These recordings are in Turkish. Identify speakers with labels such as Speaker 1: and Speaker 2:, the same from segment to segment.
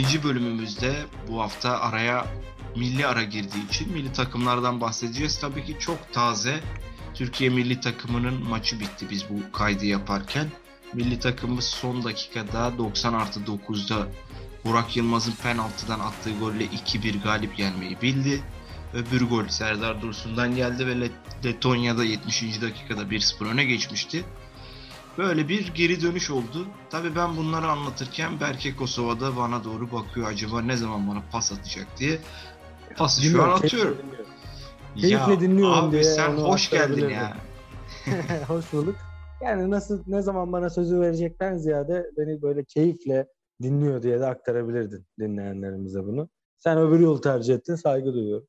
Speaker 1: ikinci bölümümüzde bu hafta araya milli ara girdiği için milli takımlardan bahsedeceğiz. Tabii ki çok taze Türkiye milli takımının maçı bitti biz bu kaydı yaparken. Milli takımımız son dakikada 90 artı 9'da Burak Yılmaz'ın penaltıdan attığı golle 2-1 galip gelmeyi bildi. Öbür gol Serdar Dursun'dan geldi ve Letonya'da 70. dakikada 1-0 öne geçmişti. Böyle bir geri dönüş oldu. Tabii ben bunları anlatırken Berke Kosova'da bana doğru bakıyor. Acaba ne zaman bana pas atacak diye. Pası şu an atıyorum.
Speaker 2: Keyifle dinliyorum
Speaker 1: abi
Speaker 2: diye.
Speaker 1: sen hoş geldin ya.
Speaker 2: hoş bulduk. Yani nasıl ne zaman bana sözü verecekten ziyade beni böyle keyifle dinliyor diye de aktarabilirdin dinleyenlerimize bunu. Sen öbür yolu tercih ettin. Saygı duyuyorum.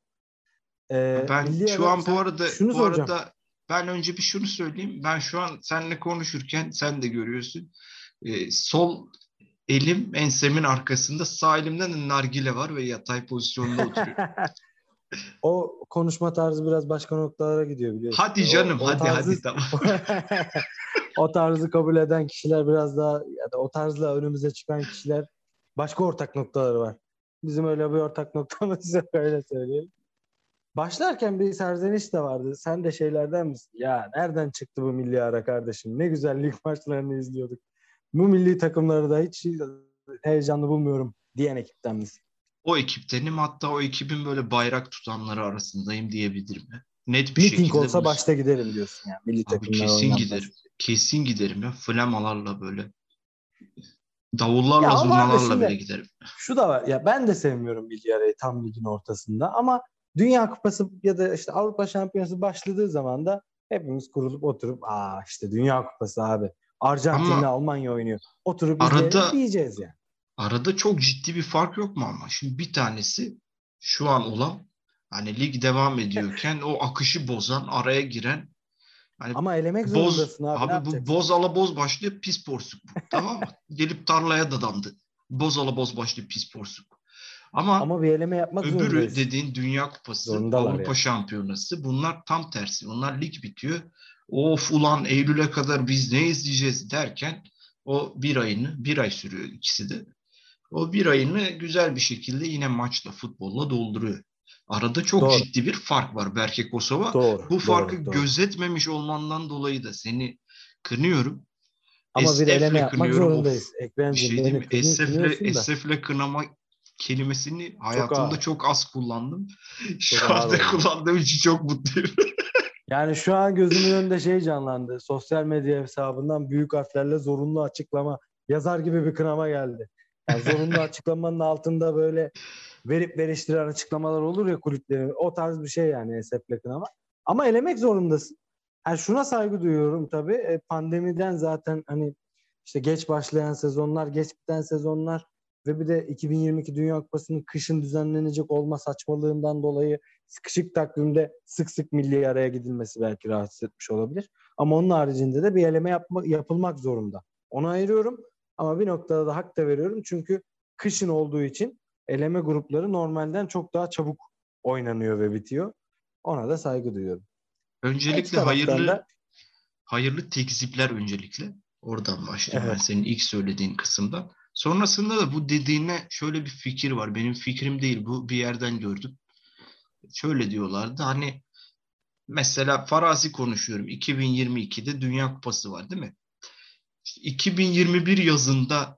Speaker 1: Ee, ben şu an bu arada şunu bu soracağım. arada ben önce bir şunu söyleyeyim. Ben şu an seninle konuşurken sen de görüyorsun. E, sol elim ensemin arkasında sağ elimden de nargile var ve yatay pozisyonda oturuyor.
Speaker 2: o konuşma tarzı biraz başka noktalara gidiyor biliyorsun.
Speaker 1: Hadi canım o, o hadi tarzı, hadi tamam.
Speaker 2: o tarzı kabul eden kişiler biraz daha ya da o tarzla önümüze çıkan kişiler başka ortak noktaları var. Bizim öyle bir ortak noktamız yok öyle söyleyelim. Başlarken bir serzeniş de vardı. Sen de şeylerden misin? Ya nereden çıktı bu milli ara kardeşim? Ne güzel lig maçlarını izliyorduk. Bu milli takımları da hiç heyecanlı bulmuyorum diyen ekipten misin?
Speaker 1: O ekiptenim. Hatta o ekibin böyle bayrak tutanları arasındayım diyebilirim. Net bir
Speaker 2: Meeting
Speaker 1: şekilde.
Speaker 2: olsa bu... başta giderim diyorsun yani. Milli Abi
Speaker 1: kesin giderim. Kesin giderim ya. Flamalarla böyle. Davullarla, ya zurnalarla bile giderim.
Speaker 2: Şu da var. Ya ben de sevmiyorum milli arayı tam ligin ortasında ama Dünya Kupası ya da işte Avrupa Şampiyonası başladığı zaman da hepimiz kurulup oturup aa işte Dünya Kupası abi. Arjantin'le Almanya oynuyor. Oturup arada, diyeceğiz yani.
Speaker 1: Arada çok ciddi bir fark yok mu ama? Şimdi bir tanesi şu an olan hani lig devam ediyorken o akışı bozan, araya giren
Speaker 2: hani ama elemek zorundasın
Speaker 1: boz,
Speaker 2: abi.
Speaker 1: Abi bu boz ala boz başlıyor pis porsuk tamam mı? Gelip tarlaya dadandı. Boz ala boz başlıyor pis porsuk. Ama,
Speaker 2: Ama bir eleme yapmak
Speaker 1: öbürü
Speaker 2: zorundayız.
Speaker 1: dediğin Dünya Kupası, Zorundalar Avrupa yani. Şampiyonası bunlar tam tersi. Onlar lig bitiyor. Of ulan Eylül'e kadar biz ne izleyeceğiz derken o bir ayını, bir ay sürüyor ikisi de. O bir ayını güzel bir şekilde yine maçla, futbolla dolduruyor. Arada çok doğru. ciddi bir fark var Berke Kosova. Doğru, Bu farkı doğru, gözetmemiş olmandan dolayı da seni kınıyorum.
Speaker 2: Ama bir eleme yapmak zorundayız. Ekrem'ciğim
Speaker 1: bir şey beni Esef'le, Esef'le kınama kelimesini hayatımda çok, çok az kullandım. Şu çok anda kullandığım için çok mutluyum.
Speaker 2: yani şu an gözümün önünde şey canlandı. Sosyal medya hesabından büyük harflerle zorunlu açıklama yazar gibi bir kınama geldi. Yani zorunlu açıklamanın altında böyle verip veriştiren açıklamalar olur ya kulüplerin. O tarz bir şey yani hesapla kınama. Ama elemek zorundasın. Yani şuna saygı duyuyorum tabii. E, pandemiden zaten hani işte geç başlayan sezonlar, geç biten sezonlar ve bir de 2022 Dünya Kupası'nın kışın düzenlenecek olma saçmalığından dolayı sıkışık takvimde sık sık milli araya gidilmesi belki rahatsız etmiş olabilir. Ama onun haricinde de bir eleme yapma, yapılmak zorunda. Onu ayırıyorum ama bir noktada da hak da veriyorum. Çünkü kışın olduğu için eleme grupları normalden çok daha çabuk oynanıyor ve bitiyor. Ona da saygı duyuyorum.
Speaker 1: Öncelikle hayırlı da... hayırlı tekzipler öncelikle. Oradan başlayayım evet. ben senin ilk söylediğin kısımdan. Sonrasında da bu dediğine şöyle bir fikir var. Benim fikrim değil. Bu bir yerden gördüm. Şöyle diyorlardı. Hani mesela farazi konuşuyorum. 2022'de Dünya Kupası var değil mi? İşte 2021 yazında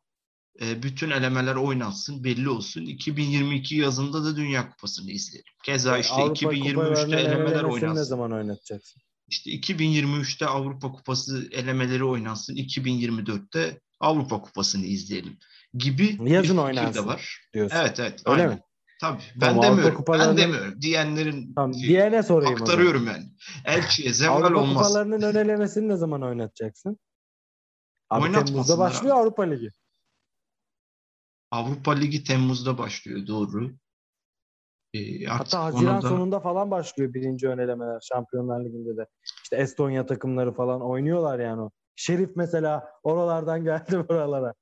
Speaker 1: e, bütün elemeler oynansın, belli olsun. 2022 yazında da Dünya Kupası'nı izleyelim. Keza işte Avrupa 2023'te elemeler oynansın.
Speaker 2: ne zaman oynatacaksın?
Speaker 1: İşte 2023'te Avrupa Kupası elemeleri oynansın. 2024'te Avrupa Kupası'nı izleyelim gibi
Speaker 2: Yazın bir fikir de var. Diyorsun.
Speaker 1: Evet evet.
Speaker 2: Öyle aynen. mi?
Speaker 1: Tabii. Ben tamam, demiyorum. Kupalarını... Ben demiyorum. Diyenlerin
Speaker 2: tamam, diyene sorayım
Speaker 1: aktarıyorum yani. Elçiye zeval
Speaker 2: Avrupa
Speaker 1: olmaz.
Speaker 2: Avrupa kupalarının ön elemesini ne zaman oynatacaksın? Abi Temmuz'da başlıyor abi. Avrupa Ligi.
Speaker 1: Avrupa Ligi Temmuz'da başlıyor doğru.
Speaker 2: Ee, Hatta Haziran da... sonunda falan başlıyor birinci ön elemeler Şampiyonlar Ligi'nde de. İşte Estonya takımları falan oynuyorlar yani o. Şerif mesela oralardan geldi buralara.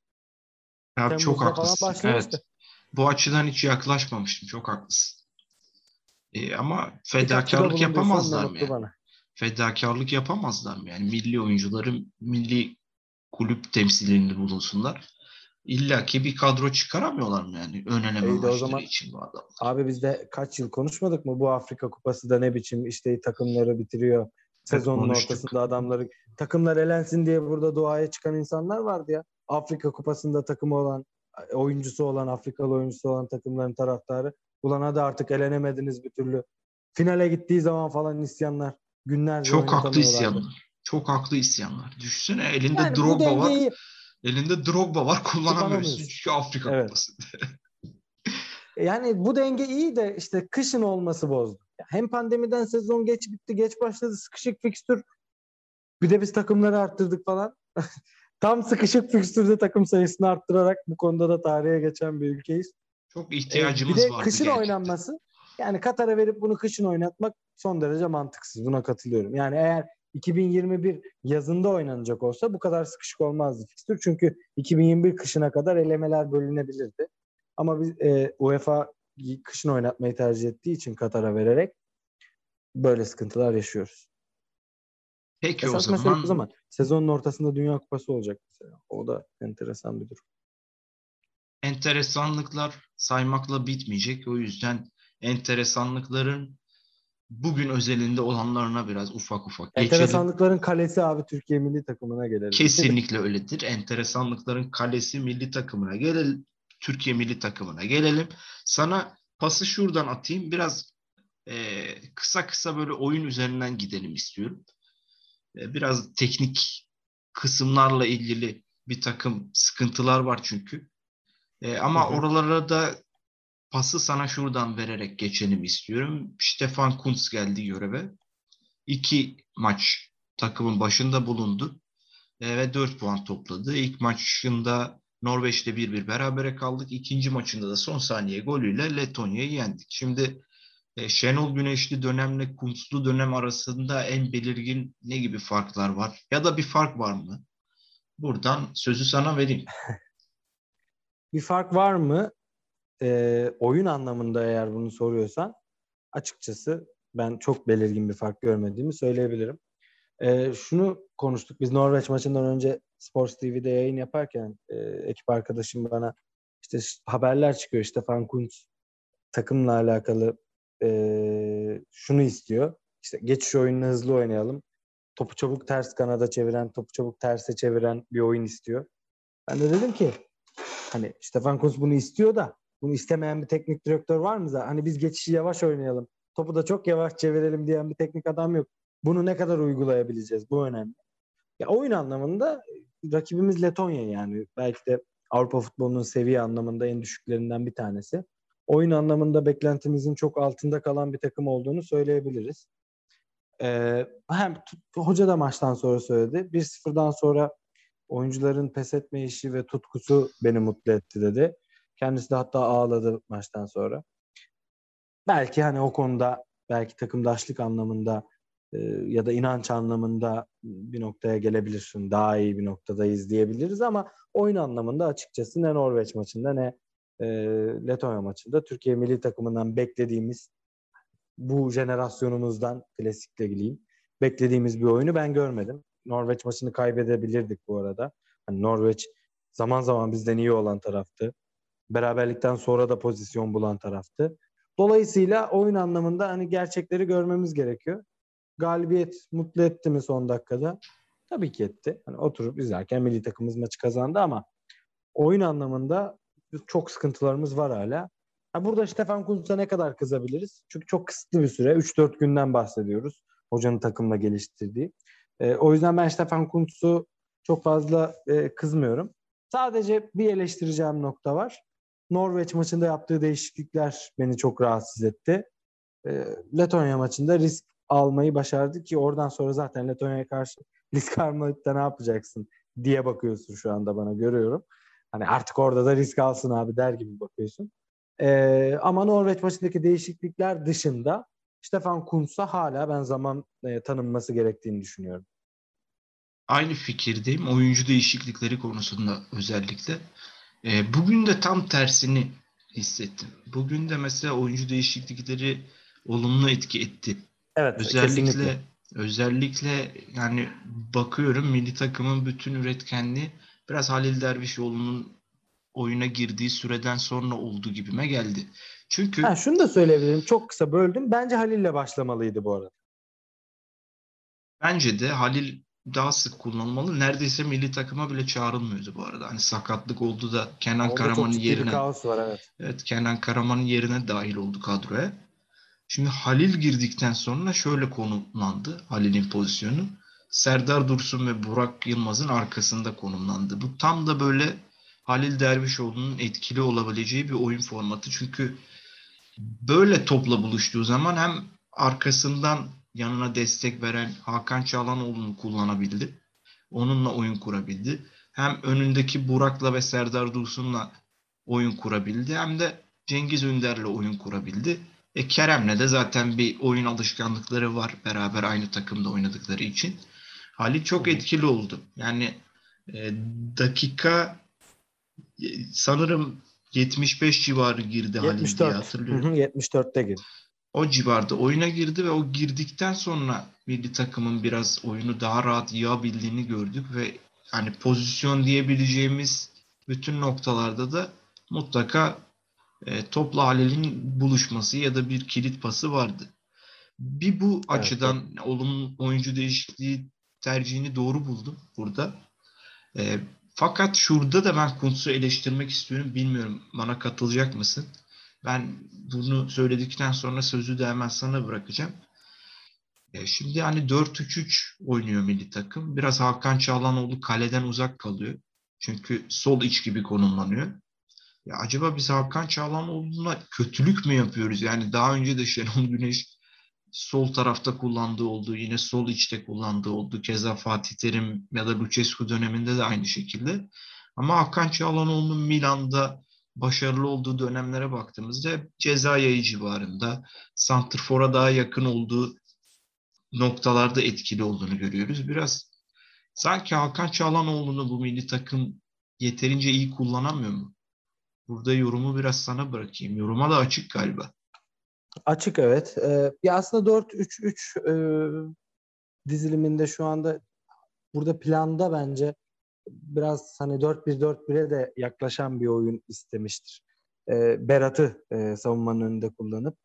Speaker 1: Ya çok haklısın. Evet. Bu açıdan hiç yaklaşmamıştım. Çok haklısın. Ee, ama fedakarlık yapamazlar mı yani? Bana. Fedakarlık yapamazlar mı? Yani milli oyuncuların milli kulüp temsilcilerinde bulunsunlar. İlla ki bir kadro çıkaramıyorlar mı yani ön eleme
Speaker 2: İyi de o
Speaker 1: maçları
Speaker 2: zaman-
Speaker 1: için bu adamlar?
Speaker 2: Abi biz de kaç yıl konuşmadık mı? Bu Afrika Kupası da ne biçim işte takımları bitiriyor. Sezonun
Speaker 1: konuştuk.
Speaker 2: ortasında adamları takımlar elensin diye burada duaya çıkan insanlar vardı ya. Afrika Kupası'nda takımı olan oyuncusu olan Afrikalı oyuncusu olan takımların taraftarı. Ulan hadi artık elenemediniz bir türlü. Finale gittiği zaman falan isyanlar. Günlerce
Speaker 1: Çok haklı isyanlar. Çok haklı isyanlar. Düşünsene elinde
Speaker 2: Yani
Speaker 1: Drogba var.
Speaker 2: dengeyi
Speaker 1: Elinde Drogba var kullanamıyorsun
Speaker 2: Kullanamıyorsun.
Speaker 1: çünkü Afrika
Speaker 2: Evet.
Speaker 1: Kupası.
Speaker 2: Yani bu denge iyi de işte kışın olması bozdu. Hem pandemiden sezon geç bitti, geç başladı, sıkışık fikstür. Bir de biz takımları arttırdık falan. Tam sıkışık fikstürde takım sayısını arttırarak bu konuda da tarihe geçen bir ülkeyiz.
Speaker 1: Çok
Speaker 2: Ee,
Speaker 1: ihtiyacımız
Speaker 2: bir de
Speaker 1: vardı
Speaker 2: kışın
Speaker 1: gerçekten.
Speaker 2: oynanması yani Katar'a verip bunu kışın oynatmak son derece mantıksız. Buna katılıyorum. Yani eğer 2021 yazında oynanacak olsa bu kadar sıkışık olmazdı fikstür. Çünkü 2021 kışına kadar elemeler bölünebilirdi. Ama biz e, UEFA kışın oynatmayı tercih ettiği için Katar'a vererek böyle sıkıntılar yaşıyoruz.
Speaker 1: Peki o
Speaker 2: Esas mesele
Speaker 1: zaman
Speaker 2: bu zaman sezonun ortasında Dünya Kupası olacak mesela. O da enteresan bir durum.
Speaker 1: enteresanlıklar saymakla bitmeyecek. O yüzden enteresanlıkların bugün özelinde olanlarına biraz ufak ufak geçelim.
Speaker 2: Enteresanlıkların kalesi abi Türkiye milli takımına gelelim.
Speaker 1: Kesinlikle öyledir. Enteresanlıkların kalesi milli takımına gelelim. Türkiye milli takımına gelelim. Sana pası şuradan atayım. Biraz e, kısa kısa böyle oyun üzerinden gidelim istiyorum. E, biraz teknik kısımlarla ilgili bir takım sıkıntılar var çünkü. E, ama
Speaker 2: Hı hı.
Speaker 1: oralara da pası sana şuradan vererek geçelim istiyorum. Stefan Kuntz geldi göreve. İki maç takımın başında bulundu. E, ve 4 puan topladı. İlk maçında Norveç'le 1-1 berabere kaldık. İkinci maçında da son saniye golüyle Letonya'yı yendik. Şimdi e, Şenol Güneşli dönemle Kuntzlu dönem arasında en belirgin ne gibi farklar var? Ya da bir fark var mı? Buradan sözü sana vereyim.
Speaker 2: Bir fark var mı? Ee, oyun anlamında eğer bunu soruyorsan açıkçası ben çok belirgin bir fark görmediğimi söyleyebilirim. Ee, şunu konuştuk biz Norveç maçından önce Sports TV'de yayın yaparken e, ekip arkadaşım bana işte haberler çıkıyor Stefan Kuntz takımla alakalı e, şunu istiyor. İşte geçiş oyununu hızlı oynayalım. Topu çabuk ters kanada çeviren, topu çabuk terse çeviren bir oyun istiyor. Ben de dedim ki hani Stefan Kuntz bunu istiyor da bunu istemeyen bir teknik direktör var mı zaten? Hani biz geçişi yavaş oynayalım. Topu da çok yavaş çevirelim diyen bir teknik adam yok. Bunu ne kadar uygulayabileceğiz? Bu önemli. Ya oyun anlamında rakibimiz Letonya yani. Belki de Avrupa futbolunun seviye anlamında en düşüklerinden bir tanesi. Oyun anlamında beklentimizin çok altında kalan bir takım olduğunu söyleyebiliriz. Ee, hem hoca da maçtan sonra söyledi. 1-0'dan sonra oyuncuların pes etme işi ve tutkusu beni mutlu etti dedi. Kendisi de hatta ağladı maçtan sonra. Belki hani o konuda belki takımdaşlık anlamında ya da inanç anlamında bir noktaya gelebilirsin. Daha iyi bir noktadayız diyebiliriz ama oyun anlamında açıkçası ne Norveç maçında ne e, Letonya maçında Türkiye milli takımından beklediğimiz bu jenerasyonumuzdan klasikle gireyim. Beklediğimiz bir oyunu ben görmedim. Norveç maçını kaybedebilirdik bu arada. Hani Norveç zaman zaman bizden iyi olan taraftı. Beraberlikten sonra da pozisyon bulan taraftı. Dolayısıyla oyun anlamında hani gerçekleri görmemiz gerekiyor. Galibiyet mutlu etti mi son dakikada? Tabii ki etti. Hani oturup izlerken milli takımımız maçı kazandı ama oyun anlamında çok sıkıntılarımız var hala. Ha burada Stefan Kuntz'a ne kadar kızabiliriz? Çünkü çok kısıtlı bir süre. 3-4 günden bahsediyoruz. Hocanın takımla geliştirdiği. E, o yüzden ben Stefan Kuntz'u çok fazla e, kızmıyorum. Sadece bir eleştireceğim nokta var. Norveç maçında yaptığı değişiklikler beni çok rahatsız etti. E, Letonya maçında risk almayı başardı ki oradan sonra zaten Letonya'ya karşı risk almayıp da ne yapacaksın diye bakıyorsun şu anda bana görüyorum. Hani artık orada da risk alsın abi der gibi bakıyorsun. Ee, ama Norveç maçındaki değişiklikler dışında Stefan Kuntz'a hala ben zaman e, tanınması gerektiğini düşünüyorum.
Speaker 1: Aynı fikirdeyim. Oyuncu değişiklikleri konusunda özellikle. E, bugün de tam tersini hissettim. Bugün de mesela oyuncu değişiklikleri olumlu etki etti.
Speaker 2: Evet,
Speaker 1: Özellikle
Speaker 2: kesinlikle.
Speaker 1: özellikle yani bakıyorum milli takımın bütün üretkenliği biraz Halil Dervişoğlu'nun oyuna girdiği süreden sonra oldu gibime geldi. Çünkü
Speaker 2: ha, şunu da söyleyebilirim. Çok kısa böldüm. Bence Halil'le başlamalıydı bu arada.
Speaker 1: Bence de Halil daha sık kullanılmalı. Neredeyse milli takıma bile çağrılmıyordu bu arada. Hani sakatlık oldu da Kenan
Speaker 2: Orada
Speaker 1: Karaman'ın yerine
Speaker 2: var evet.
Speaker 1: Evet Kenan Karaman'ın yerine dahil oldu kadroya. Şimdi Halil girdikten sonra şöyle konumlandı Halil'in pozisyonu. Serdar Dursun ve Burak Yılmaz'ın arkasında konumlandı. Bu tam da böyle Halil Dervişoğlu'nun etkili olabileceği bir oyun formatı. Çünkü böyle topla buluştuğu zaman hem arkasından yanına destek veren Hakan Çağlanoğlu'nu kullanabildi. Onunla oyun kurabildi. Hem önündeki Burak'la ve Serdar Dursun'la oyun kurabildi. Hem de Cengiz Ünder'le oyun kurabildi. E Kerem'le de zaten bir oyun alışkanlıkları var beraber aynı takımda oynadıkları için. Halil çok etkili oldu. Yani e, dakika e, sanırım 75 civarı girdi 74. Halil diye hatırlıyorum.
Speaker 2: Hı hı, 74'te girdi.
Speaker 1: O civarda oyuna girdi ve o girdikten sonra milli takımın biraz oyunu daha rahat yığabildiğini gördük ve hani pozisyon diyebileceğimiz bütün noktalarda da mutlaka e, topla Halil'in buluşması ya da bir kilit pası vardı. Bir bu evet, açıdan olumlu oyuncu değişikliği tercihini doğru buldum burada. E, fakat şurada da ben Kuntz'u eleştirmek istiyorum. Bilmiyorum bana katılacak mısın? Ben bunu söyledikten sonra sözü de hemen sana bırakacağım. E, şimdi hani 4-3-3 oynuyor milli takım. Biraz Hakan Çağlanoğlu kaleden uzak kalıyor. Çünkü sol iç gibi konumlanıyor. Ya acaba biz Hakan Çağlanoğlu'na kötülük mü yapıyoruz? Yani daha önce de Şenol Güneş sol tarafta kullandığı oldu. Yine sol içte kullandığı oldu. Keza Fatih Terim ya da Lucescu döneminde de aynı şekilde. Ama Hakan Çağlanoğlu'nun Milan'da başarılı olduğu dönemlere baktığımızda ceza yayı civarında, Santrfor'a daha yakın olduğu noktalarda etkili olduğunu görüyoruz. Biraz sanki Hakan Çağlanoğlu'nu bu milli takım yeterince iyi kullanamıyor mu? Burada yorumu biraz sana bırakayım. Yoruma da açık galiba.
Speaker 2: Açık evet. Ee, ya aslında 4-3-3 e, diziliminde şu anda burada planda bence biraz hani 4-1-4-1'e de yaklaşan bir oyun istemiştir. E, Berat'ı e, savunmanın önünde kullanıp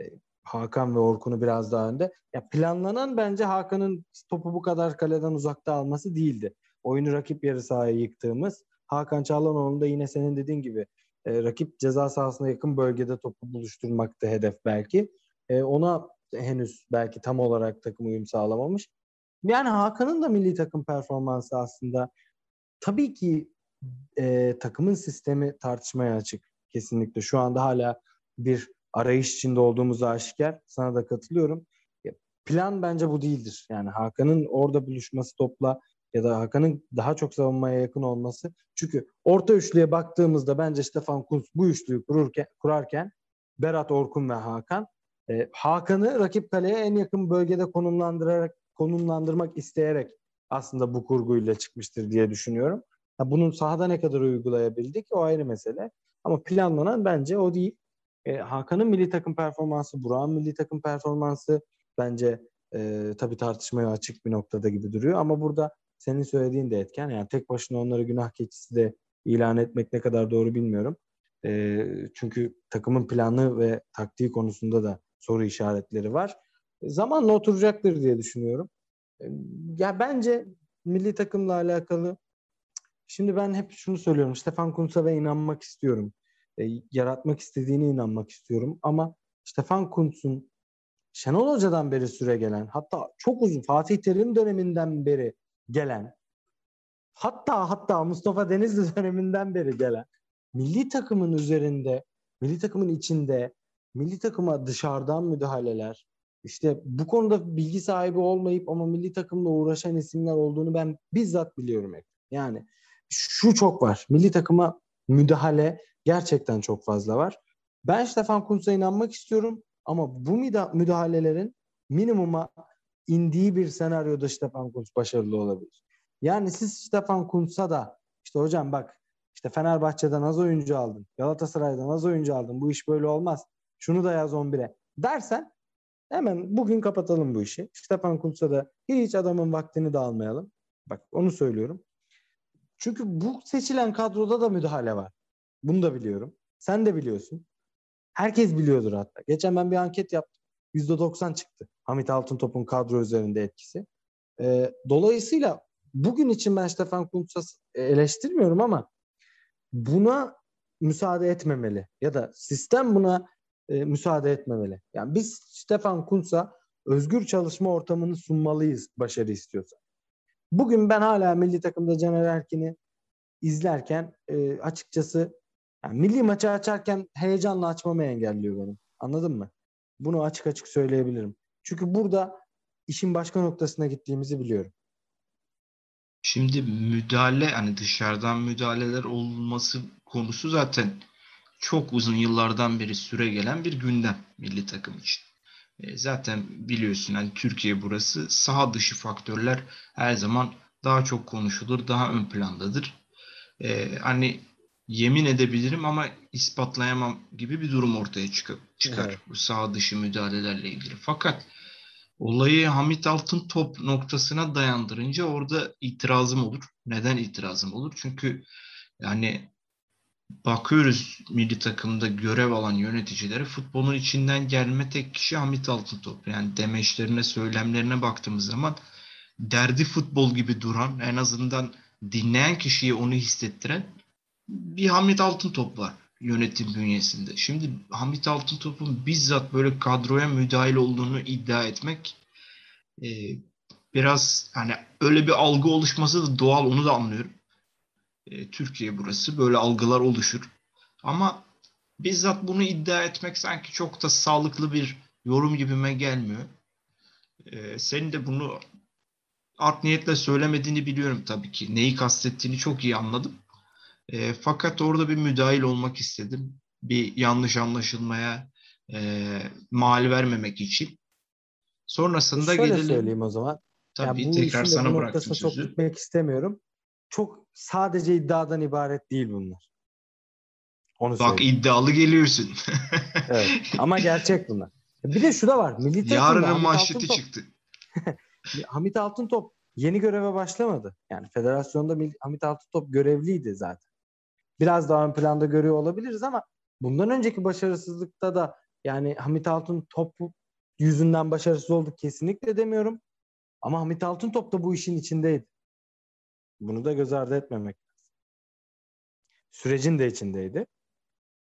Speaker 2: e, Hakan ve Orkun'u biraz daha önde. Ya planlanan bence Hakan'ın topu bu kadar kaleden uzakta alması değildi. Oyunu rakip yarı sahaya yıktığımız Hakan Çağlanoğlu'nun da yine senin dediğin gibi e, rakip ceza sahasına yakın bölgede topu buluşturmakta hedef belki. E, ona henüz belki tam olarak takım uyum sağlamamış. Yani Hakan'ın da milli takım performansı aslında tabii ki e, takımın sistemi tartışmaya açık kesinlikle. Şu anda hala bir arayış içinde olduğumuz aşikar. Sana da katılıyorum. Plan bence bu değildir. Yani Hakan'ın orada buluşması topla ya da Hakan'ın daha çok savunmaya yakın olması. Çünkü orta üçlüye baktığımızda bence Stefan Kuntz bu üçlüyü kururken, kurarken Berat Orkun ve Hakan e, Hakan'ı rakip kaleye en yakın bölgede konumlandırarak konumlandırmak isteyerek aslında bu kurguyla çıkmıştır diye düşünüyorum. Ha, bunun sahada ne kadar uygulayabildik o ayrı mesele. Ama planlanan bence o değil. E, Hakan'ın milli takım performansı, Burak'ın milli takım performansı bence e, tabii tartışmaya açık bir noktada gibi duruyor. Ama burada senin söylediğin de etken. Yani tek başına onları günah keçisi de ilan etmek ne kadar doğru bilmiyorum. E, çünkü takımın planı ve taktiği konusunda da soru işaretleri var. E, zamanla oturacaktır diye düşünüyorum. E, ya bence milli takımla alakalı şimdi ben hep şunu söylüyorum. Stefan Kuntz'a inanmak istiyorum. E, yaratmak istediğine inanmak istiyorum. Ama Stefan Kuntz'un Şenol Hoca'dan beri süre gelen hatta çok uzun Fatih Terim döneminden beri gelen hatta hatta Mustafa Denizli döneminden beri gelen milli takımın üzerinde, milli takımın içinde, milli takıma dışarıdan müdahaleler, işte bu konuda bilgi sahibi olmayıp ama milli takımla uğraşan isimler olduğunu ben bizzat biliyorum hep. Yani şu çok var. Milli takıma müdahale gerçekten çok fazla var. Ben Stefan Kuntz'a inanmak istiyorum ama bu müdahalelerin minimuma indiği bir senaryoda Stefan Kuntz başarılı olabilir. Yani siz Stefan Kuntz'a da işte hocam bak işte Fenerbahçe'den az oyuncu aldın. Galatasaray'dan az oyuncu aldın. Bu iş böyle olmaz. Şunu da yaz 11'e dersen hemen bugün kapatalım bu işi. Stefan Kuntz'a da hiç adamın vaktini de almayalım. Bak onu söylüyorum. Çünkü bu seçilen kadroda da müdahale var. Bunu da biliyorum. Sen de biliyorsun. Herkes biliyordur hatta. Geçen ben bir anket yaptım. %90 çıktı. Hamit Altıntop'un kadro üzerinde etkisi. Ee, dolayısıyla bugün için ben Stefan Kuntz'a eleştirmiyorum ama buna müsaade etmemeli ya da sistem buna e, müsaade etmemeli. Yani biz Stefan Kuntz'a özgür çalışma ortamını sunmalıyız başarı istiyorsa. Bugün ben hala milli takımda Caner Erkin'i izlerken e, açıkçası yani milli maçı açarken heyecanla açmamı engelliyor benim. Anladın mı? Bunu açık açık söyleyebilirim. Çünkü burada işin başka noktasına gittiğimizi biliyorum.
Speaker 1: Şimdi müdahale hani dışarıdan müdahaleler olması konusu zaten çok uzun yıllardan beri süre gelen bir gündem milli takım için. E, zaten biliyorsun hani Türkiye burası saha dışı faktörler her zaman daha çok konuşulur, daha ön plandadır. E, hani yemin edebilirim ama ispatlayamam gibi bir durum ortaya çıkar, çıkar evet. bu saha dışı müdahalelerle ilgili. Fakat olayı Hamit Altın top noktasına dayandırınca orada itirazım olur. Neden itirazım olur? Çünkü yani bakıyoruz milli takımda görev alan yöneticilere futbolun içinden gelme tek kişi Hamit Altıntop. Yani demeçlerine, söylemlerine baktığımız zaman derdi futbol gibi duran, en azından dinleyen kişiye onu hissettiren bir Hamit Altıntop var yönetim bünyesinde. Şimdi Hamit Altıntop'un bizzat böyle kadroya müdahil olduğunu iddia etmek e, biraz hani öyle bir algı oluşması da doğal onu da anlıyorum. E, Türkiye burası böyle algılar oluşur. Ama bizzat bunu iddia etmek sanki çok da sağlıklı bir yorum gibime gelmiyor. E, senin de bunu art niyetle söylemediğini biliyorum tabii ki. Neyi kastettiğini çok iyi anladım. E, fakat orada bir müdahil olmak istedim. Bir yanlış anlaşılmaya e, mal vermemek için. Sonrasında
Speaker 2: Şöyle
Speaker 1: gelelim.
Speaker 2: söyleyeyim o zaman.
Speaker 1: Tabii ya tekrar sana bıraktım sözü.
Speaker 2: Çok gitmek istemiyorum. Çok sadece iddiadan ibaret değil bunlar.
Speaker 1: Onu Bak söyleyeyim. iddialı geliyorsun.
Speaker 2: evet. Ama gerçek bunlar. Bir de şu da var.
Speaker 1: Milli Yarının manşeti çıktı.
Speaker 2: Hamit Altıntop yeni göreve başlamadı. Yani federasyonda Hamit Altıntop görevliydi zaten biraz daha ön planda görüyor olabiliriz ama bundan önceki başarısızlıkta da yani Hamit Altın top yüzünden başarısız olduk kesinlikle demiyorum. Ama Hamit Altın top da bu işin içindeydi. Bunu da göz ardı etmemek lazım. Sürecin de içindeydi.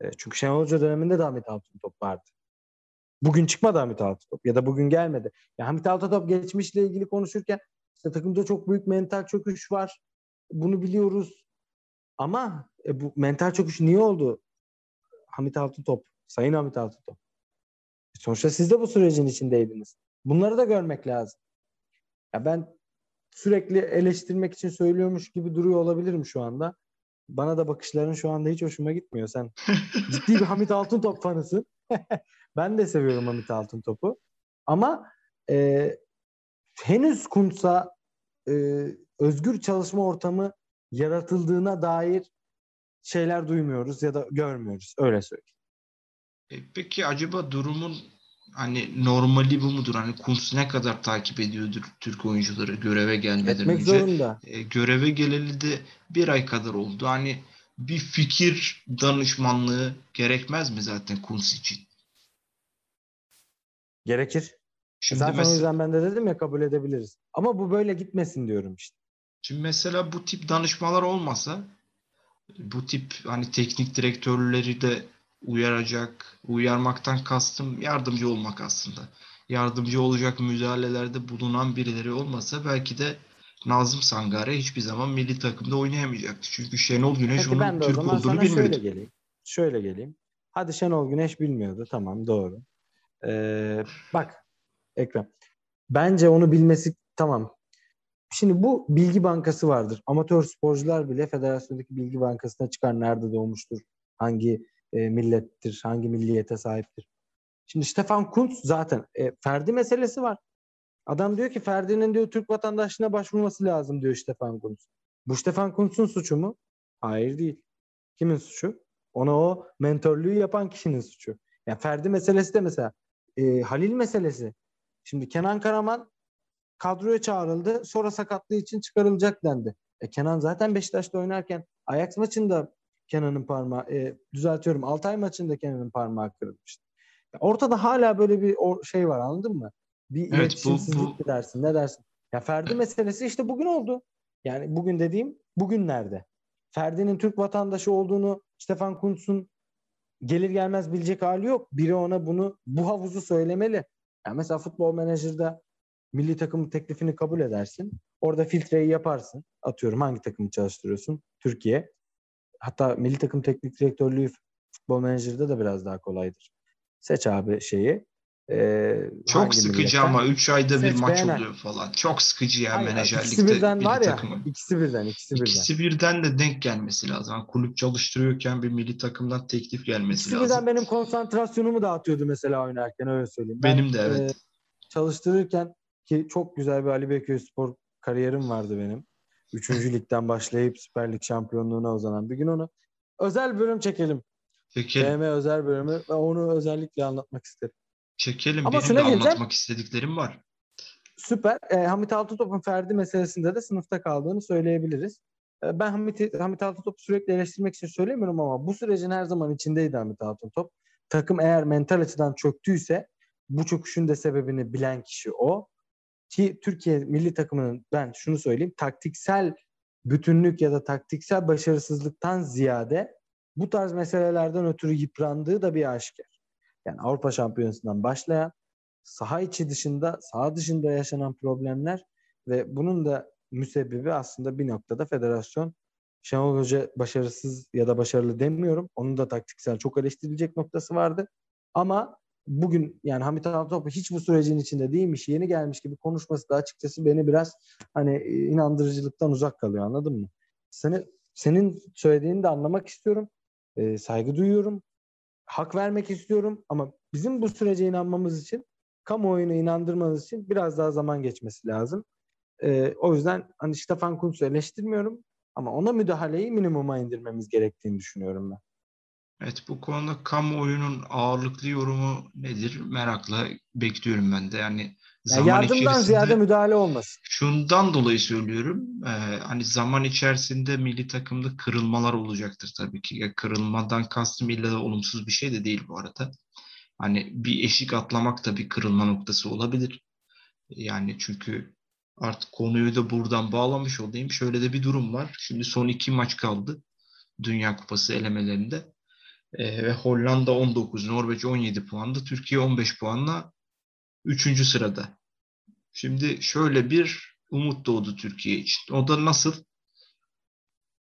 Speaker 2: E, çünkü Şenol Hoca döneminde de Hamit Altın top vardı. Bugün çıkmadı Hamit Altıntop ya da bugün gelmedi. Ya Hamit Altıntop geçmişle ilgili konuşurken işte takımda çok büyük mental çöküş var. Bunu biliyoruz. Ama e, bu mental çöküş niye oldu? Hamit Altıntop, Sayın Hamit Altıntop. Sonuçta siz de bu sürecin içindeydiniz. Bunları da görmek lazım. Ya ben sürekli eleştirmek için söylüyormuş gibi duruyor olabilirim şu anda. Bana da bakışların şu anda hiç hoşuma gitmiyor. Sen ciddi bir Hamit Altıntop fanısın. ben de seviyorum Hamit Altıntop'u. Ama e, henüz Kuntz'a e, özgür çalışma ortamı yaratıldığına dair şeyler duymuyoruz ya da görmüyoruz. Öyle söyleyeyim.
Speaker 1: E, peki acaba durumun hani normali bu mudur? Hani Kuntz ne kadar takip ediyordur Türk oyuncuları göreve gelmeden
Speaker 2: Etmek
Speaker 1: önce?
Speaker 2: Zorunda.
Speaker 1: E, göreve geleli de bir ay kadar oldu. Hani bir fikir danışmanlığı gerekmez mi zaten Kuntz için?
Speaker 2: Gerekir. Şimdi Zaten mes- o yüzden ben de dedim ya kabul edebiliriz. Ama bu böyle gitmesin diyorum işte.
Speaker 1: Şimdi mesela bu tip danışmalar olmasa bu tip hani teknik direktörleri de uyaracak, uyarmaktan kastım yardımcı olmak aslında. Yardımcı olacak müdahalelerde bulunan birileri olmasa belki de Nazım Sangare hiçbir zaman milli takımda oynayamayacaktı. Çünkü Şenol Güneş Peki onun Türk olduğunu bilmiyordu.
Speaker 2: Şöyle geleyim. Şöyle geleyim. Hadi Şenol Güneş bilmiyordu. Tamam doğru. Ee, bak Ekrem. Bence onu bilmesi tamam Şimdi bu bilgi bankası vardır. Amatör sporcular bile federasyondaki bilgi bankasına çıkar. Nerede doğmuştur, hangi e, millettir, hangi milliyete sahiptir. Şimdi Stefan Kuntz zaten e, Ferdi meselesi var. Adam diyor ki Ferdi'nin diyor Türk vatandaşlığına başvurması lazım diyor Stefan Kuntz. Bu Stefan Kuntz'un suçu mu? Hayır değil. Kimin suçu? Ona o mentörlüğü yapan kişinin suçu. Yani Ferdi meselesi de mesela e, Halil meselesi. Şimdi Kenan Karaman kadroya çağrıldı. Sonra sakatlığı için çıkarılacak dendi. E Kenan zaten Beşiktaş'ta oynarken Ajax maçında Kenan'ın parmağı, e, düzeltiyorum Altay maçında Kenan'ın parmağı kırılmıştı. Ortada hala böyle bir şey var anladın mı? Bir evet, iletişimsizlik bu, bu... dersin ne dersin? Ya Ferdi meselesi işte bugün oldu. Yani bugün dediğim bugünlerde. Ferdi'nin Türk vatandaşı olduğunu Stefan Kuntz'un gelir gelmez bilecek hali yok. Biri ona bunu bu havuzu söylemeli. Yani mesela futbol menajerde milli takım teklifini kabul edersin. Orada filtreyi yaparsın. Atıyorum hangi takımı çalıştırıyorsun? Türkiye. Hatta milli takım teknik direktörlüğü futbol menajerde de biraz daha kolaydır. Seç abi şeyi.
Speaker 1: Ee, Çok sıkıcı milletten? ama 3 ayda bir maç beğenen. oluyor falan. Çok sıkıcı ya Hayır, menajerlikte.
Speaker 2: İkisi birden var ya. Takımı. İkisi birden. ikisi birden.
Speaker 1: İkisi birden de denk gelmesi lazım. Kulüp çalıştırıyorken bir milli takımdan teklif gelmesi
Speaker 2: ikisi
Speaker 1: lazım.
Speaker 2: İkisi birden benim konsantrasyonumu dağıtıyordu mesela oynarken öyle söyleyeyim.
Speaker 1: Benim ben, de evet. E,
Speaker 2: çalıştırırken ki çok güzel bir Ali Bekir Spor kariyerim vardı benim. Üçüncü ligden başlayıp Süper Lig şampiyonluğuna uzanan bir gün onu özel bölüm çekelim. Çekelim. BM özel bölümü ve onu özellikle anlatmak isterim.
Speaker 1: Çekelim. Ama Benim de geleceğim. anlatmak istediklerim var.
Speaker 2: Süper. E, Hamit Altıtop'un Ferdi meselesinde de sınıfta kaldığını söyleyebiliriz. E, ben Hamit, Hamit Altıtop'u sürekli eleştirmek için söylemiyorum ama bu sürecin her zaman içindeydi Hamit Altıtop. Takım eğer mental açıdan çöktüyse bu çöküşün de sebebini bilen kişi o. Ki Türkiye milli takımının ben şunu söyleyeyim taktiksel bütünlük ya da taktiksel başarısızlıktan ziyade bu tarz meselelerden ötürü yıprandığı da bir aşikar. Yani Avrupa Şampiyonası'ndan başlayan saha içi dışında, saha dışında yaşanan problemler ve bunun da müsebbibi aslında bir noktada federasyon. Şenol Hoca başarısız ya da başarılı demiyorum. Onun da taktiksel çok eleştirilecek noktası vardı. Ama bugün yani Hamit Altıntop hiç bu sürecin içinde değilmiş, yeni gelmiş gibi konuşması da açıkçası beni biraz hani inandırıcılıktan uzak kalıyor anladın mı? Seni, senin söylediğini de anlamak istiyorum. E, saygı duyuyorum. Hak vermek istiyorum ama bizim bu sürece inanmamız için kamuoyunu inandırmanız için biraz daha zaman geçmesi lazım. E, o yüzden hani Stefan Kuntz'u eleştirmiyorum ama ona müdahaleyi minimuma indirmemiz gerektiğini düşünüyorum ben.
Speaker 1: Evet bu konuda kamuoyunun ağırlıklı yorumu nedir merakla bekliyorum ben de. Yani
Speaker 2: zaman yani yardımdan ziyade müdahale olmasın.
Speaker 1: Şundan dolayı söylüyorum. E, hani zaman içerisinde milli takımda kırılmalar olacaktır tabii ki. Ya, kırılmadan kastım illa da olumsuz bir şey de değil bu arada. Hani bir eşik atlamak da bir kırılma noktası olabilir. Yani çünkü artık konuyu da buradan bağlamış olayım. Şöyle de bir durum var. Şimdi son iki maç kaldı. Dünya Kupası elemelerinde. E, ve Hollanda 19, Norveç 17 puanda, Türkiye 15 puanla 3. sırada. Şimdi şöyle bir umut doğdu Türkiye için. O da nasıl?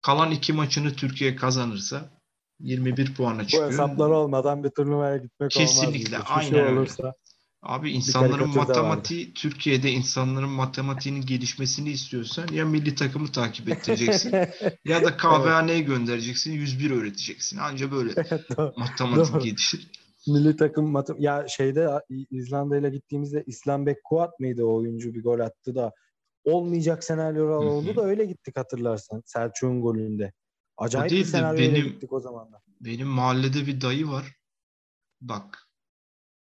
Speaker 1: Kalan iki maçını Türkiye kazanırsa 21 puana çıkıyor.
Speaker 2: Bu hesaplar olmadan bir turnuvaya gitmek
Speaker 1: Kesinlikle, olmaz. Kesinlikle aynen şey olursa. Abi insanların matematiği Türkiye'de insanların matematiğinin gelişmesini istiyorsan ya milli takımı takip ettireceksin ya da kahvehaneye göndereceksin 101 öğreteceksin. Anca böyle matematik Doğru. gelişir.
Speaker 2: Milli takım matem ya şeyde İzlanda ile gittiğimizde İslam Bek Kuat mıydı o oyuncu bir gol attı da olmayacak senaryolar oldu da öyle gittik hatırlarsan Selçuk'un golünde. Acayip bir senaryoyla gittik o zamanlar.
Speaker 1: Benim mahallede bir dayı var. Bak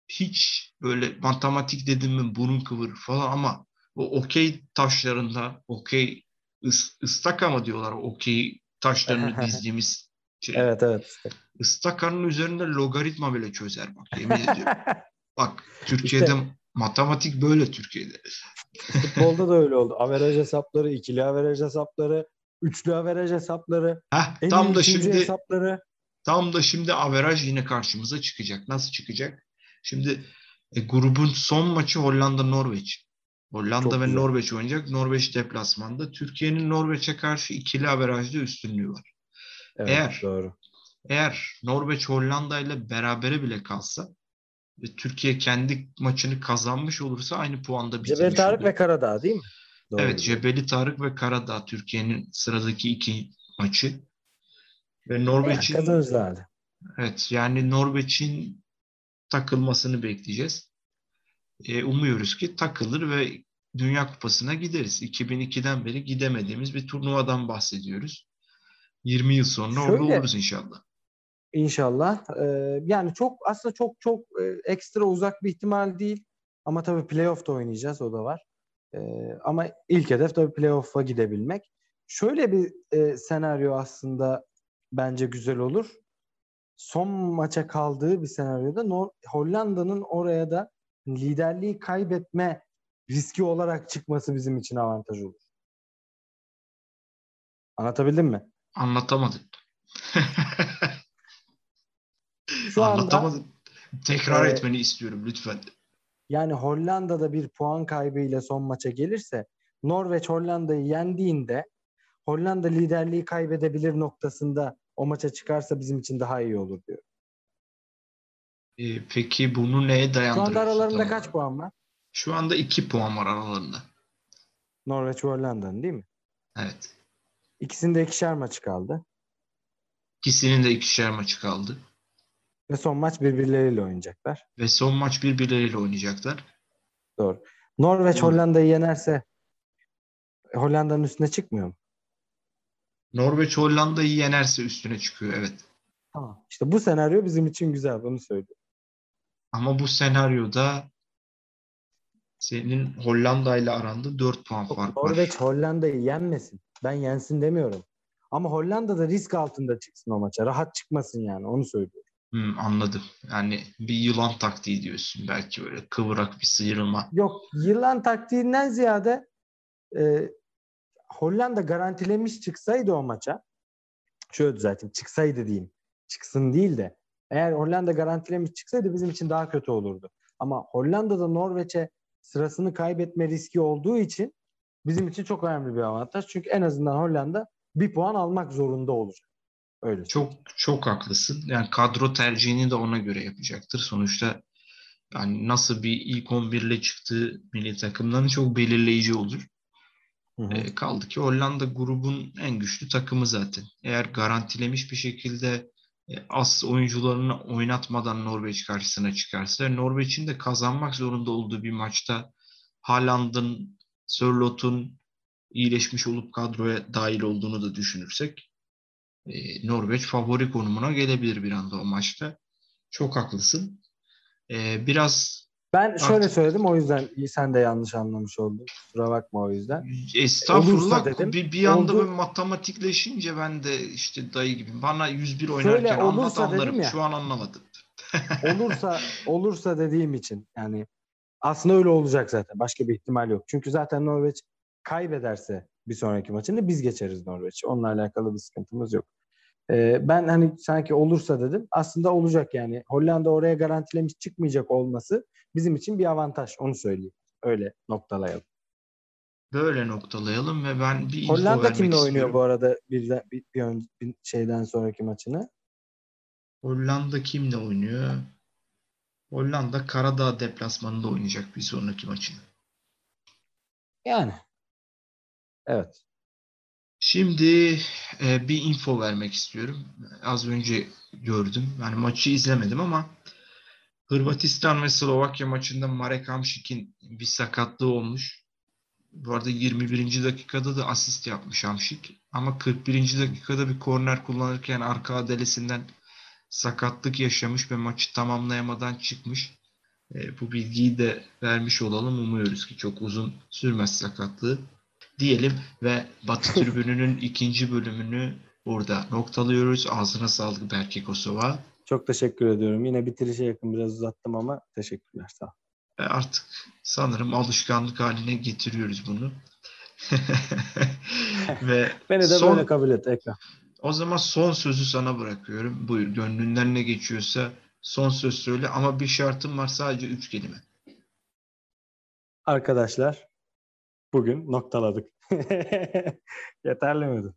Speaker 1: hiç böyle matematik dedim mi burun kıvır falan ama o okey taşlarında okey ıs, ıstaka mı diyorlar okey taşlarını dizdiğimiz
Speaker 2: şey. Evet evet.
Speaker 1: Istakanın üzerinde logaritma bile çözer bak yemin ediyorum. bak Türkiye'de işte, matematik böyle Türkiye'de.
Speaker 2: Futbolda da öyle oldu. Averaj hesapları, ikili averaj hesapları, üçlü averaj hesapları,
Speaker 1: Heh, tam da şimdi hesapları. Tam da şimdi averaj yine karşımıza çıkacak. Nasıl çıkacak? Şimdi e, grubun son maçı Hollanda-Norveç. Hollanda Çok ve güzel. Norveç oynayacak. Norveç deplasmanda. Türkiye'nin Norveç'e karşı ikili averajda üstünlüğü var. Evet, eğer doğru. Eğer Norveç Hollanda ile berabere bile kalsa ve Türkiye kendi maçını kazanmış olursa aynı puanda bitirmiş
Speaker 2: Cebeli Tarık olur. ve Karadağ değil mi?
Speaker 1: Doğru. Evet Cebeli Tarık ve Karadağ Türkiye'nin sıradaki iki maçı. Ve Norveç'in
Speaker 2: kazanırlardı.
Speaker 1: Evet yani Norveç'in takılmasını bekleyeceğiz. E, umuyoruz ki takılır ve Dünya Kupası'na gideriz. 2002'den beri gidemediğimiz bir turnuvadan bahsediyoruz. 20 yıl sonra Şöyle, orada oluruz inşallah.
Speaker 2: İnşallah. Ee, yani çok aslında çok çok e, ekstra uzak bir ihtimal değil. Ama tabii playoff'ta oynayacağız o da var. Ee, ama ilk hedef tabii playoff'a gidebilmek. Şöyle bir e, senaryo aslında bence güzel olur. Son maça kaldığı bir senaryoda Nor- Hollanda'nın oraya da liderliği kaybetme riski olarak çıkması bizim için avantaj olur. Anlatabildim mi?
Speaker 1: Anlatamadım.
Speaker 2: Şu anda
Speaker 1: Anlatamadım. Tekrar
Speaker 2: Ee,
Speaker 1: etmeni istiyorum lütfen.
Speaker 2: yani Hollanda'da bir puan kaybıyla son maça gelirse Norveç Hollanda'yı yendiğinde Hollanda liderliği kaybedebilir noktasında o maça çıkarsa bizim için daha iyi olur diyor.
Speaker 1: Ee, peki bunu neye
Speaker 2: Şu
Speaker 1: dayandırıyorsun?
Speaker 2: anda aralarında
Speaker 1: tam
Speaker 2: kaç puan var?
Speaker 1: Şu anda 2 puan var aralarında.
Speaker 2: Norveç ve Hollanda'nın değil mi?
Speaker 1: Evet.
Speaker 2: İkisinde ikişer maçı kaldı.
Speaker 1: İkisinin de ikişer maçı kaldı.
Speaker 2: Ve son maç birbirleriyle oynayacaklar.
Speaker 1: Ve son maç birbirleriyle oynayacaklar.
Speaker 2: Doğru. Norveç. Hollanda'yı yenerse Hollanda'nın üstüne çıkmıyor mu?
Speaker 1: Norveç Hollanda'yı yenerse üstüne çıkıyor evet.
Speaker 2: Tamam. İşte bu senaryo bizim için güzel. Bunu söylüyorum.
Speaker 1: Ama bu senaryoda senin Hollanda ile aranda 4 puan fark var.
Speaker 2: Norveç Hollanda'yı yenmesin. Ben yensin demiyorum. Ama Hollanda da risk altında çıksın o maça. Rahat çıkmasın yani. Onu söylüyorum.
Speaker 1: Hmm, anladım. Yani bir yılan taktiği diyorsun. Belki böyle kıvrak bir sıyrılma.
Speaker 2: Yok yılan taktiğinden ziyade e, Hollanda garantilemiş çıksaydı o maça şöyle düzelteyim çıksaydı diyeyim. Çıksın değil de eğer Hollanda garantilemiş çıksaydı bizim için daha kötü olurdu. Ama Hollanda'da Norveç'e sırasını kaybetme riski olduğu için bizim için çok önemli bir avantaj. Çünkü en azından Hollanda bir puan almak zorunda olacak. Öyle.
Speaker 1: Çok çok haklısın. Yani kadro tercihini de ona göre yapacaktır. Sonuçta yani nasıl bir ilk 11 ile çıktığı milli takımdan çok belirleyici olur.
Speaker 2: Hı hı.
Speaker 1: Kaldı ki Hollanda grubun en güçlü takımı zaten. Eğer garantilemiş bir şekilde e, as oyuncularını oynatmadan Norveç karşısına çıkarsa, Norveç'in de kazanmak zorunda olduğu bir maçta Haaland'ın, Sörlot'un iyileşmiş olup kadroya dahil olduğunu da düşünürsek Norveç favori konumuna gelebilir bir anda o maçta. Çok haklısın. Biraz
Speaker 2: Ben şöyle
Speaker 1: Artık-
Speaker 2: söyledim o yüzden sen de yanlış anlamış oldun. Kusura bakma o yüzden.
Speaker 1: Estağfurullah.
Speaker 2: Dedim,
Speaker 1: bir, bir anda
Speaker 2: oldu.
Speaker 1: matematikleşince ben de işte dayı gibi. Bana 101 oynarken
Speaker 2: Şöyle
Speaker 1: anlat anlarım.
Speaker 2: ya.
Speaker 1: Şu an anlamadım.
Speaker 2: olursa olursa dediğim için yani aslında öyle olacak zaten. Başka bir ihtimal yok. Çünkü zaten Norveç kaybederse bir sonraki maçında biz geçeriz Norveç'i. Onunla alakalı bir sıkıntımız yok. Ee, ben hani sanki olursa dedim. Aslında olacak yani. Hollanda oraya garantilemiş çıkmayacak olması bizim için bir avantaj. Onu söyleyeyim. Öyle noktalayalım.
Speaker 1: Böyle noktalayalım ve ben bir
Speaker 2: Hollanda kimle oynuyor
Speaker 1: istiyorum.
Speaker 2: bu arada bir, bir, bir, bir şeyden sonraki maçını?
Speaker 1: Hollanda kimle oynuyor? Hollanda Karadağ deplasmanında oynayacak bir sonraki maçını.
Speaker 2: Yani. Evet.
Speaker 1: Şimdi e, bir info vermek istiyorum. Az önce gördüm. Yani maçı izlemedim ama Hırvatistan ve Slovakya maçında Marek Hamšík'in bir sakatlığı olmuş. Bu arada 21. dakikada da asist yapmış Hamšík. Ama 41. dakikada bir korner kullanırken arka adelesinden sakatlık yaşamış ve maçı tamamlayamadan çıkmış. E, bu bilgiyi de vermiş olalım. Umuyoruz ki çok uzun sürmez sakatlığı diyelim ve Batı Tribünü'nün ikinci bölümünü burada noktalıyoruz. Ağzına sağlık Berke Kosova.
Speaker 2: Çok teşekkür ediyorum. Yine bitirişe yakın biraz uzattım ama teşekkürler. Sağ ol.
Speaker 1: E, Artık sanırım alışkanlık haline getiriyoruz bunu. ve
Speaker 2: Beni de
Speaker 1: son,
Speaker 2: böyle kabul et Ekrem.
Speaker 1: o zaman son sözü sana bırakıyorum. Buyur gönlünden ne geçiyorsa son söz söyle ama bir şartım var sadece üç kelime.
Speaker 2: Arkadaşlar bugün noktaladık. Yeterli miydi?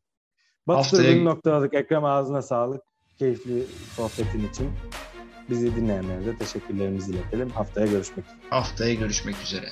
Speaker 2: Batı
Speaker 1: Haftaya-
Speaker 2: Tribünü noktaladık. Ekrem ağzına sağlık. Keyifli sohbetin için. Bizi dinleyenlere de teşekkürlerimizi iletelim. Haftaya görüşmek üzere.
Speaker 1: Haftaya görüşmek üzere.